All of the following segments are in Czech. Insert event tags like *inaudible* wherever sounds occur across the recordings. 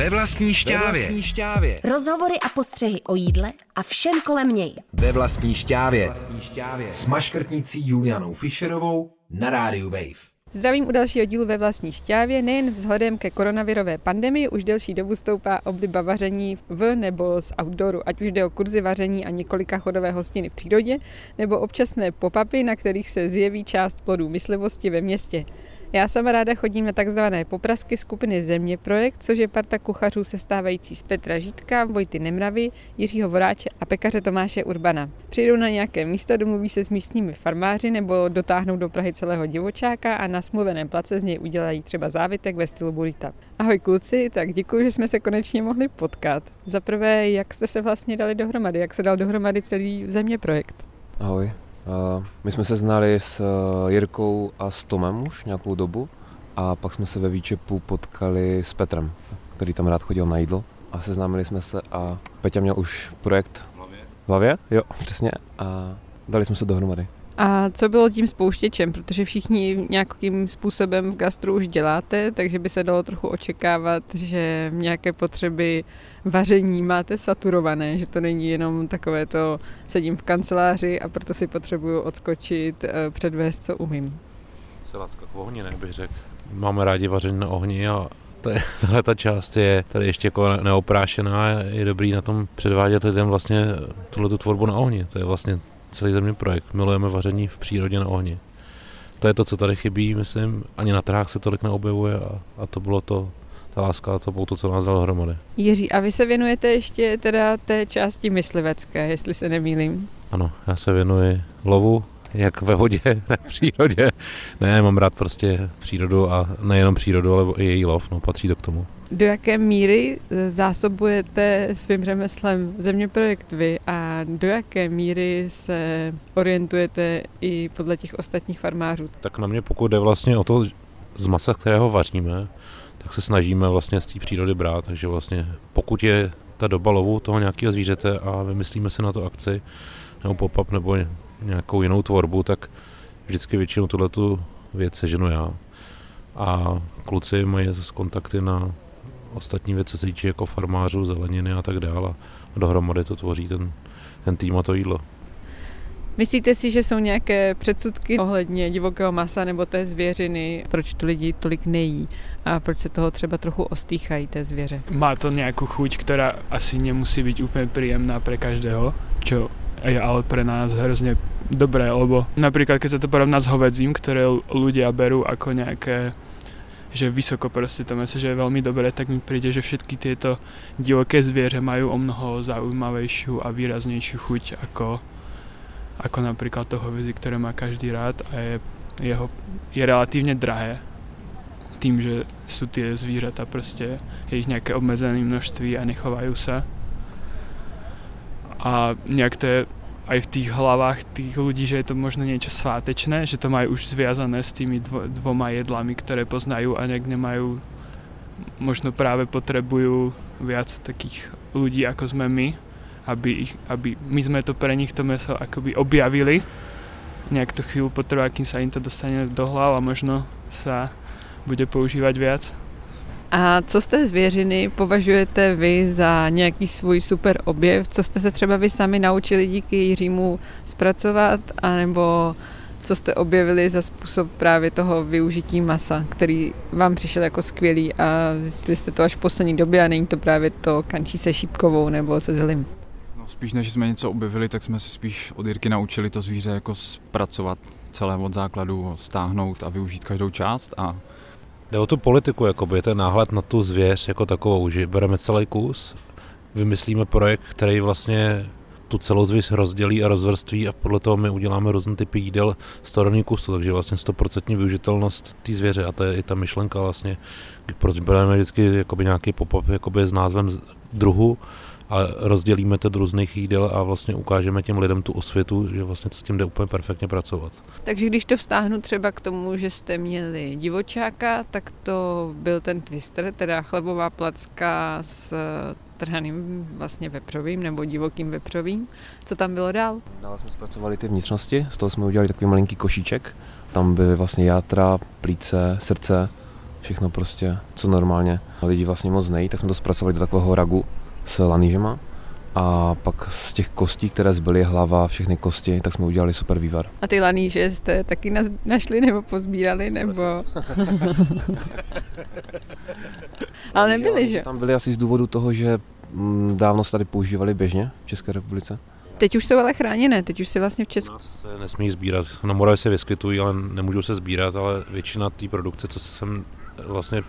Ve vlastní šťávě. Ve vlastní šťávě. Rozhovory a postřehy o jídle a všem kolem něj. Ve vlastní šťávě. Vlastní šťávě. S maškrtnicí Julianou Fischerovou na rádiu Wave. Zdravím u dalšího dílu ve vlastní šťávě. Nejen vzhledem ke koronavirové pandemii už delší dobu stoupá obliba vaření v nebo z outdooru, ať už jde o kurzy vaření a několika chodové hostiny v přírodě, nebo občasné pop-upy, na kterých se zjeví část plodů myslivosti ve městě. Já sama ráda chodím na takzvané poprasky skupiny Země projekt, což je parta kuchařů sestávající z Petra Žítka, Vojty Nemravy, Jiřího Voráče a pekaře Tomáše Urbana. Přijdou na nějaké místo, domluví se s místními farmáři nebo dotáhnou do Prahy celého divočáka a na smluveném place z něj udělají třeba závitek ve stylu burrita. Ahoj kluci, tak děkuji, že jsme se konečně mohli potkat. Za prvé, jak jste se vlastně dali dohromady, jak se dal dohromady celý Země projekt? Ahoj, my jsme se znali s eh, Jirkou a s Tomem už nějakou dobu a pak jsme se ve Výčepu potkali s Petrem, který tam rád chodil na jídlo. A seznámili jsme se a Peťa měl už projekt v hlavě, jo, přesně. A dali jsme se dohromady. A co bylo tím spouštěčem? Protože všichni nějakým způsobem v gastru už děláte, takže by se dalo trochu očekávat, že nějaké potřeby vaření máte saturované, že to není jenom takové to sedím v kanceláři a proto si potřebuju odskočit, eh, předvést, co umím. Se láska k ohni, ne, bych řekl. Máme rádi vaření na ohni a *laughs* tahle ta část je tady ještě jako neoprášená je dobrý na tom předvádět lidem vlastně tuhle tu tvorbu na ohni. To je vlastně celý země projekt. Milujeme vaření v přírodě na ohni. To je to, co tady chybí, myslím. Ani na trhách se tolik neobjevuje a, a to bylo to, ta láska a to bylo to, co nás dalo hromady. Jiří, a vy se věnujete ještě teda té části myslivecké, jestli se nemýlím? Ano, já se věnuji lovu, jak ve vodě, *laughs* tak v přírodě. Ne, mám rád prostě přírodu a nejenom přírodu, ale i její lov, no, patří to k tomu. Do jaké míry eh, zásobujete svým řemeslem země projekt vy a do jaké míry se orientujete i podle těch ostatních farmářů? Tak na mě pokud jde vlastně o to z masa, kterého vaříme, tak se snažíme vlastně z té přírody brát, takže vlastně pokud je ta doba lovu toho nějakého zvířete a vymyslíme si na to akci nebo pop-up nebo nějakou jinou tvorbu, tak vždycky většinou tuhle tu věc seženu já. A kluci mají zase kontakty na ostatní věci, se týče jako farmářů, zeleniny a tak dále. A dohromady to tvoří ten, ten tým a to jídlo. Myslíte si, že jsou nějaké předsudky ohledně divokého masa nebo té zvěřiny, proč to lidi tolik nejí a proč se toho třeba trochu ostýchají té zvěře? Má to nějakou chuť, která asi nemusí být úplně příjemná pro každého, čo je ale pre nás hrozně dobré, lebo napríklad keď sa to porovná s hovedzím, ktoré ľudia berú ako nejaké že vysoko proste to meso, že je veľmi dobré, tak mi príde, že všetky tieto divoké zviere majú o mnoho zaujímavejšiu a výraznejšiu chuť ako, ako napríklad to hovedzi, ktoré má každý rád a je, jeho, je relatívne drahé tým, že sú tie zvířata proste, je ich nejaké obmedzené množství a nechovajú sa. A nejak to je aj v tých hlavách tých ľudí, že je to možno niečo svátečné, že to majú už zviazané s tými dvo, dvoma jedlami, ktoré poznajú a nejak nemajú, možno práve potrebujú viac takých ľudí, ako sme my, aby, ich, aby my sme to pre nich to meso akoby objavili. Nejak to chvíľu potrvá, kým sa im to dostane do hlav a možno sa bude používať viac. A co z té zvěřiny považujete vy za nějaký svůj super objev? Co jste se třeba vy sami naučili díky Jiřímu zpracovat? A nebo co jste objevili za způsob právě toho využití masa, který vám přišel jako skvělý a zjistili jste to až v poslední době a není to právě to kančí se šípkovou nebo se zlým? No, spíš než jsme něco objevili, tak jsme se spíš od Jirky naučili to zvíře jako zpracovat celé od základu, stáhnout a využít každou část a Jde o tu politiku, jakoby, ten náhled na tu zvěř jako takovou, že bereme celý kus, vymyslíme projekt, který vlastně tu celou zvěř rozdělí a rozvrství a podle toho my uděláme různé typy jídel z toho kusu, takže vlastně 100% využitelnost té zvěře a to je i ta myšlenka vlastně, proč bereme vždycky jakoby nějaký pop-up jakoby s názvem druhu a rozdělíme to do různých jídel a vlastně ukážeme těm lidem tu osvětu, že vlastně s tím jde úplně perfektně pracovat. Takže když to vztáhnu třeba k tomu, že jste měli divočáka, tak to byl ten twister, teda chlebová placka s trhaným vlastně vepřovým nebo divokým vepřovým. Co tam bylo dál? Dále jsme zpracovali ty vnitřnosti, z toho jsme udělali takový malinký košíček. Tam byly vlastně játra, plíce, srdce všechno prostě, co normálně lidi vlastně moc nejí, tak jsme to zpracovali do takového ragu s lanížema a pak z těch kostí, které zbyly, hlava, všechny kosti, tak jsme udělali super vývar. A ty laníže jste taky našli nebo pozbírali, nebo... *laughs* Ale nebyly, že? Tam byly asi z důvodu toho, že mm, dávno se tady používali běžně v České republice. Teď už jsou ale chráněné, teď už si vlastně v Česku... se nesmí sbírat. Na Moravě se vyskytují, ale nemůžou se sbírat, ale většina té produkce, co se sem vlastně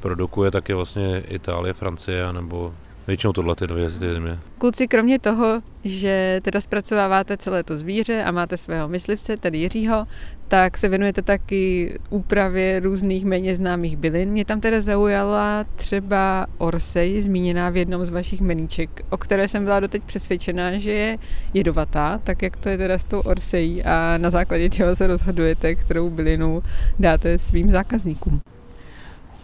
produkuje, tak je vlastně Itálie, Francie nebo Většinou tohle ty dvě země. Kluci, kromě toho, že teda zpracováváte celé to zvíře a máte svého myslivce, tedy Jiřího, tak se věnujete taky úpravě různých méně známých bylin. Mě tam teda zaujala třeba Orsej, zmíněná v jednom z vašich meníček, o které jsem byla doteď přesvědčená, že je jedovatá, tak jak to je teda s tou Orsejí a na základě čeho se rozhodujete, kterou bylinu dáte svým zákazníkům.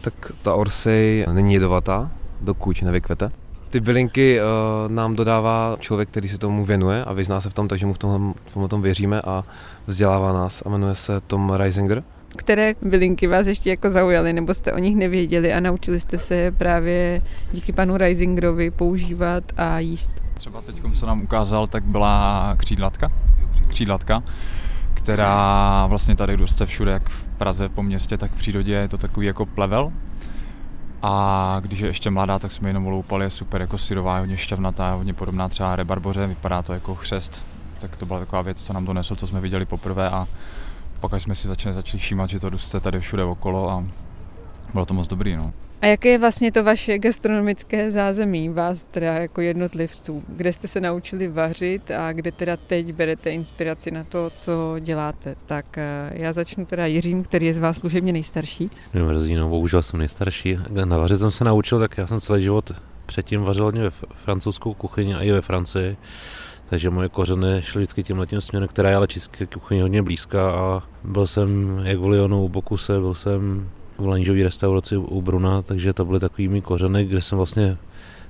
Tak ta Orsej není jedovatá, dokud nevykvete. Ty bylinky uh, nám dodává člověk, který se tomu věnuje a vyzná se v tom, takže mu v tomhle, v tomhle tom věříme a vzdělává nás a jmenuje se Tom Reisinger. Které bylinky vás ještě jako zaujaly, nebo jste o nich nevěděli a naučili jste se právě díky panu Reisingerovi používat a jíst? Třeba teď, co nám ukázal, tak byla křídlatka, křídlatka která vlastně tady roste všude, jak v Praze po městě, tak v přírodě je to takový jako plevel, a když je ještě mladá, tak jsme jenom loupali, je super jako syrová, hodně šťavnatá, hodně podobná třeba rebarboře, vypadá to jako chřest. Tak to byla taková věc, co nám donesl, co jsme viděli poprvé a pak jsme si začali, začali všímat, že to roste tady všude okolo a bylo to moc dobrý. No. A jaké je vlastně to vaše gastronomické zázemí, vás teda jako jednotlivců? Kde jste se naučili vařit a kde teda teď berete inspiraci na to, co děláte? Tak eh, já začnu teda Jiřím, který je z vás služebně nejstarší. Mrzí, no bohužel jsem nejstarší. Na vařit jsem se naučil, tak já jsem celý život předtím vařil hodně ve francouzskou kuchyni a i ve Francii. Takže moje kořeny šly vždycky tím letím směrem, která je ale české kuchyni hodně blízká a byl jsem jak v Lyonu u Bokuse, byl jsem v lanžové restauraci u Bruna, takže to byly takový mý kořeny, kde jsem vlastně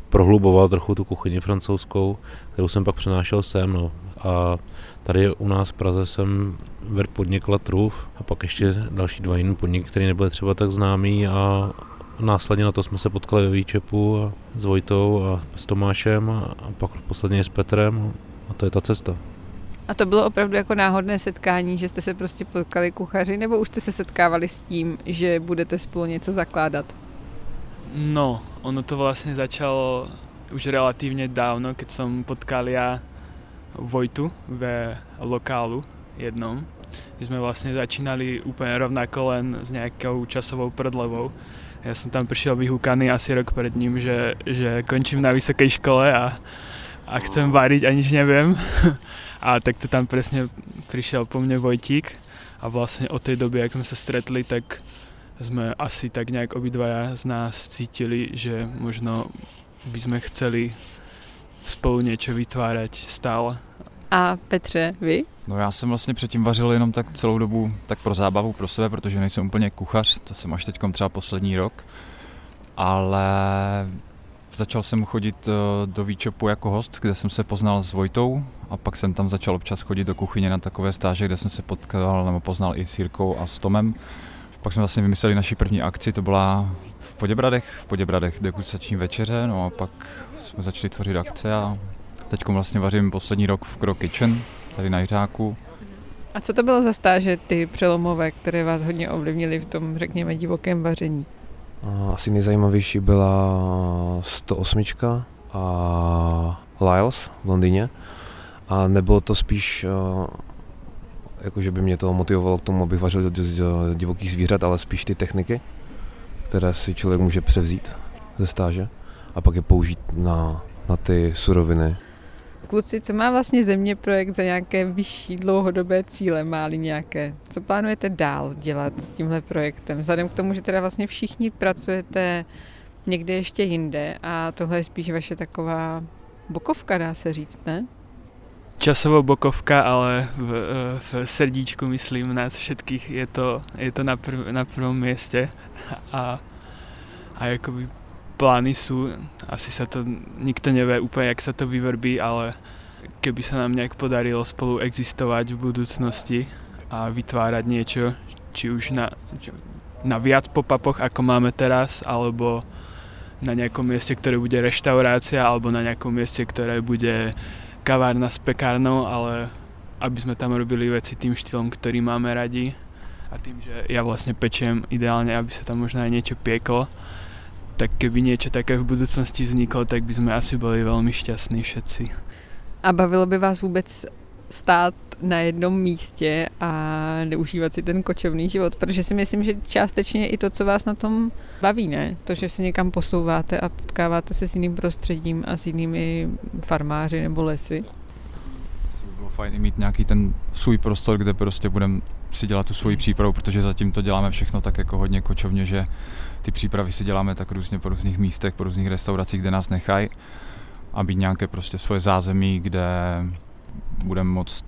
prohluboval trochu tu kuchyni francouzskou, kterou jsem pak přenášel sem. No. A tady u nás v Praze jsem vedl podnik Latruf a pak ještě další dva jiný podnik, který nebyly třeba tak známý a následně na to jsme se potkali ve Výčepu a s Vojtou a s Tomášem a pak posledně s Petrem a to je ta cesta. A to bylo opravdu jako náhodné setkání, že jste se prostě potkali kuchaři, nebo už jste se setkávali s tím, že budete spolu něco zakládat? No, ono to vlastně začalo už relatívne dávno, keď som potkal ja Vojtu ve lokálu jednom. My sme vlastne začínali úplne rovnako len s nejakou časovou prodlevou. Ja som tam prišiel vyhúkaný asi rok pred ním, že, že končím na vysokej škole a, a chcem variť a nič neviem. *laughs* A tak to tam presne prišiel po mne Vojtík a vlastne od tej doby, jak sme sa stretli, tak sme asi tak nejak obidvaja z nás cítili, že možno by sme chceli spolu niečo vytvárať stále. A Petře, vy? No já jsem vlastně předtím vařil jenom tak celou dobu tak pro zábavu, pro sebe, protože nejsem úplně kuchař, to jsem až teď třeba poslední rok. Ale začal jsem chodit eh, do Výčepu jako host, kde jsem se poznal s Vojtou, a pak jsem tam začal občas chodit do kuchyně na takové stáže, kde jsem se potkal nebo poznal i s Jirkou a s Tomem. Pak jsme vlastně vymysleli naši první akci, to byla v Poděbradech, v Poděbradech degustační večeře, no a pak jsme začali tvořit akce a teď vlastně vařím poslední rok v Crow Kitchen, tady na Jiřáku. A co to bylo za stáže, ty přelomové, které vás hodně ovlivnily v tom, řekněme, divokém vaření? Asi nejzajímavější byla 108 a Lyles v Londýně. A nebylo to spíš, uh, jako že by mě to motivovalo k tomu, abych vařil z divokých zvířat, ale spíš ty techniky, které si člověk může převzít ze stáže a pak je použít na, na ty suroviny. Kluci, co má vlastně země projekt za nějaké vyšší dlouhodobé cíle, má nějaké? Co plánujete dál dělat s tímhle projektem? Vzhledem k tomu, že teda vlastně všichni pracujete někde ještě jinde a tohle je spíš vaše taková bokovka, dá se říct, ne? časovou bokovka, ale v, v srdíčku, myslím, nás všetkých je to, je to na, prv, na prvom mieste a, a jakoby plány sú, asi sa to, nikto nevie úplne, jak sa to vyvrbí, ale keby sa nám nejak podarilo spolu existovať v budúcnosti a vytvárať niečo, či už na, na viac pop-upoch, ako máme teraz, alebo na nejakom mieste, ktoré bude reštaurácia, alebo na nejakom mieste, ktoré bude kavárna s pekárnou, ale aby sme tam robili veci tým štýlom, ktorý máme radi a tým, že ja vlastne pečiem ideálne, aby sa tam možno aj niečo pieklo, tak keby niečo také v budúcnosti vzniklo, tak by sme asi boli veľmi šťastní všetci. A bavilo by vás vůbec stát na jednom místě a neužívat si ten kočovný život, protože si myslím, že částečně i to, co vás na tom baví, ne? To, že se někam posouváte a potkáváte se s jiným prostředím a s jinými farmáři nebo lesy. Asi by bylo fajn i mít nějaký ten svůj prostor, kde prostě budeme si dělat tu svoji přípravu, protože zatím to děláme všechno tak jako hodně kočovně, že ty přípravy si děláme tak různě po různých místech, po různých restauracích, kde nás nechají a být nějaké prostě svoje zázemí, kde budeme moct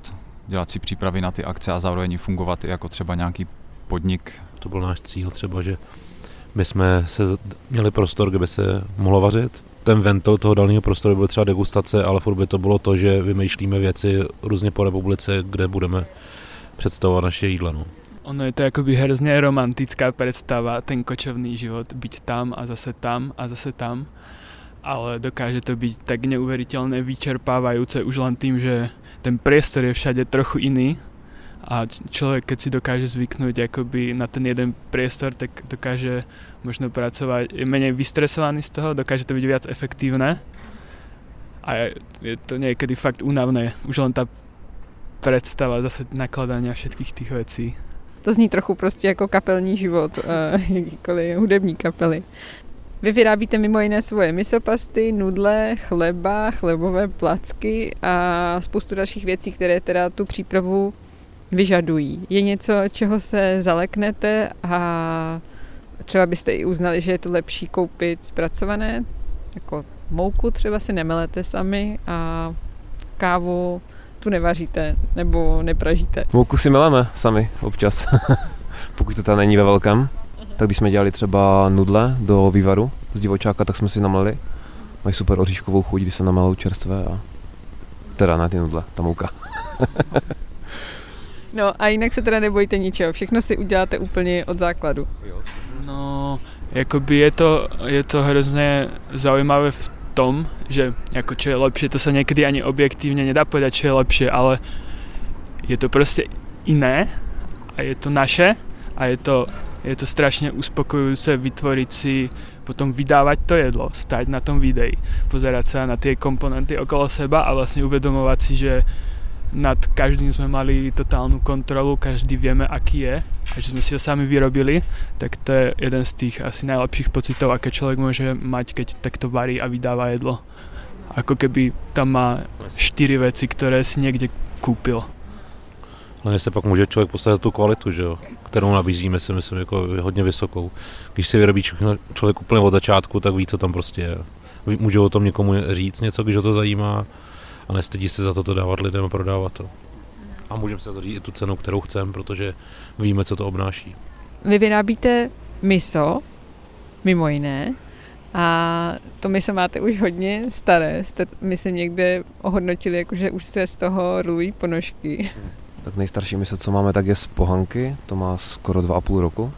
dělat si přípravy na ty akce a zároveň fungovat i jako třeba nějaký podnik. To byl náš cíl třeba, že my jsme se měli prostor, kde by se mohlo vařit. Ten ventil toho dalního prostoru byl třeba degustace, ale furt by to bylo to, že vymýšlíme věci různě po republice, kde budeme představovat naše jídlo. No. Ono je to akoby hrozně romantická predstava, ten kočovný život, byť tam a zase tam a zase tam, ale dokáže to byť tak neuveriteľné vyčerpávajúce už len tým, že ten priestor je všade trochu iný a človek, keď si dokáže zvyknúť akoby na ten jeden priestor, tak dokáže možno pracovať, je menej vystresovaný z toho, dokáže to byť viac efektívne a je, to niekedy fakt únavné, už len tá predstava zase nakladania všetkých tých vecí. To zní trochu prostě jako kapelní život, jakýkoliv hudební kapely. Vy vyrábíte mimo jiné svoje misopasty, nudle, chleba, chlebové placky a spoustu dalších věcí, které teda tu přípravu vyžadují. Je něco, čeho se zaleknete a třeba byste i uznali, že je to lepší koupit zpracované, jako mouku třeba si nemelete sami a kávu tu nevaříte nebo nepražíte. Mouku si meleme sami občas, *laughs* pokud to tam není ve velkém. Tak když jsme dělali třeba nudle do vývaru z divočáka, tak jsme si namleli. Mají super oříškovou chuť, když se namelou čerstvé a teda na ty nudle, ta mouka. *laughs* no a jinak se teda nebojte ničeho, všechno si uděláte úplně od základu. No, jakoby je to, je to hrozně zaujímavé v tom, že jako čo je lepšie, to sa niekedy ani objektívne nedá povedať, čo je lepšie, ale je to prostě iné a je to naše a je to, je to strašne uspokojujúce vytvoriť si, potom vydávať to jedlo, stať na tom videi, pozerať sa na tie komponenty okolo seba a vlastne uvedomovať si, že nad každým sme mali totálnu kontrolu, každý vieme, aký je a že sme si ho sami vyrobili, tak to je jeden z tých asi najlepších pocitov, aké človek môže mať, keď takto varí a vydáva jedlo. Ako keby tam má čtyři věci, které si někde koupil. Ale se pak může člověk postavit tu kvalitu, že jo? kterou nabízíme, si myslím, jako hodně vysokou. Když si vyrobí člověk úplně od začátku, tak ví, co tam prostě je. Může o tom někomu říct něco, když ho to zajímá a nestydí se za to, to dávat lidem a prodávat to. A můžeme se to říct i tu cenu, kterou chceme, protože víme, co to obnáší. Vy vyrábíte miso, mimo jiné, a to miso máte už hodně staré. Jste, myslím, někde ohodnotili, jakože už se z toho rulují ponožky. Tak nejstarší miso, co máme, tak je z Pohanky. To má skoro dva a půl roku.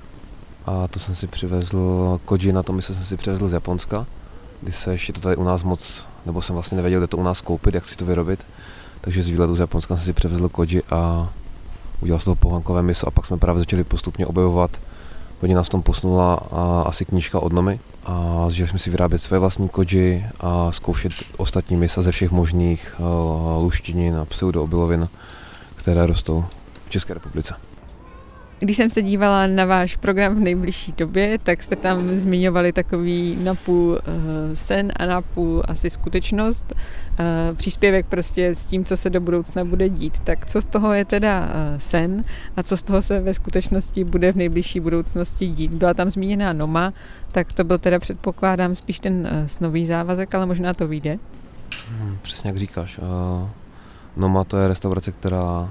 A to jsem si přivezl, koji na to miso jsem si přivezl z Japonska, kdy se ještě to tady u nás moc, nebo jsem vlastně nevěděl, kde to u nás koupit, jak si to vyrobit. Takže z výletu z Japonska jsem si přivezl koji a udělal z toho pohankové miso a pak jsme právě začali postupně objevovat hodně nás tom posunula a, asi knížka od Nomy a začali jsme si vyrábět své vlastní koji a zkoušet ostatní misa ze všech možných uh, luštinin a pseudoobilovin, které rostou v České republice. Když jsem se dívala na váš program v nejbližší době, tak jste tam zmiňovali takový napůl uh, sen a napůl asi skutečnost. Uh, příspěvek prostě s tím, co se do budoucna bude dít. Tak co z toho je teda uh, sen a co z toho se ve skutečnosti bude v nejbližší budoucnosti dít? Byla tam zmíněná Noma, tak to byl teda předpokládám spíš ten snový závazek, ale možná to vyjde. Hmm, přesně jak říkáš. Noma to je restaurace, která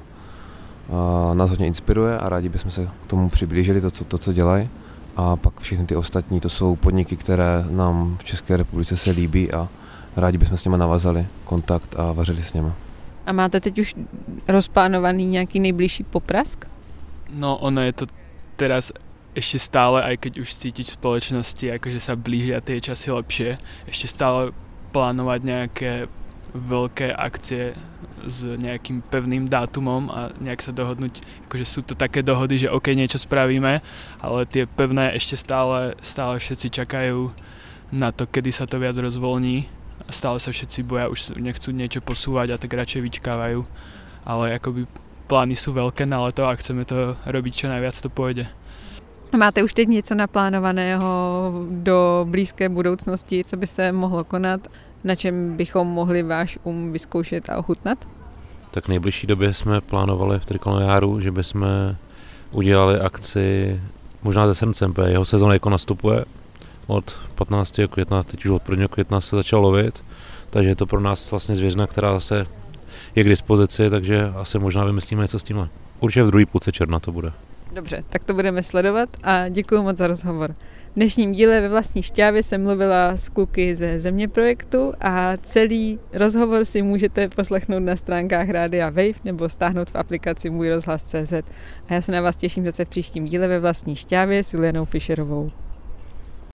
nás hodně inspiruje a rádi bychom se k tomu přiblížili, to, co, to, co dělají. A pak všechny ty ostatní, to jsou podniky, které nám v České republice se líbí a rádi bychom s nimi navazali kontakt a vařili s nimi. A máte teď už rozplánovaný nějaký nejbližší poprask? No ono je to teraz ešte stále, aj keď už cítiť v spoločnosti, akože sa blížia tie časy lepšie, ešte stále plánovať nejaké veľké akcie s nejakým pevným dátumom a nejak sa dohodnúť, akože sú to také dohody, že OK, niečo spravíme, ale tie pevné ešte stále, stále všetci čakajú na to, kedy sa to viac rozvolní. Stále sa všetci boja, už nechcú niečo posúvať a tak radšej vyčkávajú, ale akoby plány sú veľké na leto a chceme to robiť čo najviac to pôjde. Máte už teď něco naplánovaného do blízké budoucnosti, co by se mohlo konat, na čem bychom mohli váš um vyzkoušet a ochutnat? Tak v nejbližší době jsme plánovali v Trikoloniáru, že bychom udělali akci možná ze srncem, jeho sezóna jako nastupuje od 15. května, teď už od 1. května se začal lovit, takže je to pro nás vlastně zvěřina, která zase je k dispozici, takže asi možná vymyslíme něco s tímhle. Určitě v druhé půlce června to bude. Dobře, tak to budeme sledovat a děkuji moc za rozhovor. V dnešním díle ve vlastní šťávě jsem mluvila s kluky ze Země projektu a celý rozhovor si můžete poslechnout na stránkách Rádia Wave nebo stáhnout v aplikaci Můj rozhlas.cz. A já se na vás těším zase v příštím díle ve vlastní šťávě s Julianou Fischerovou.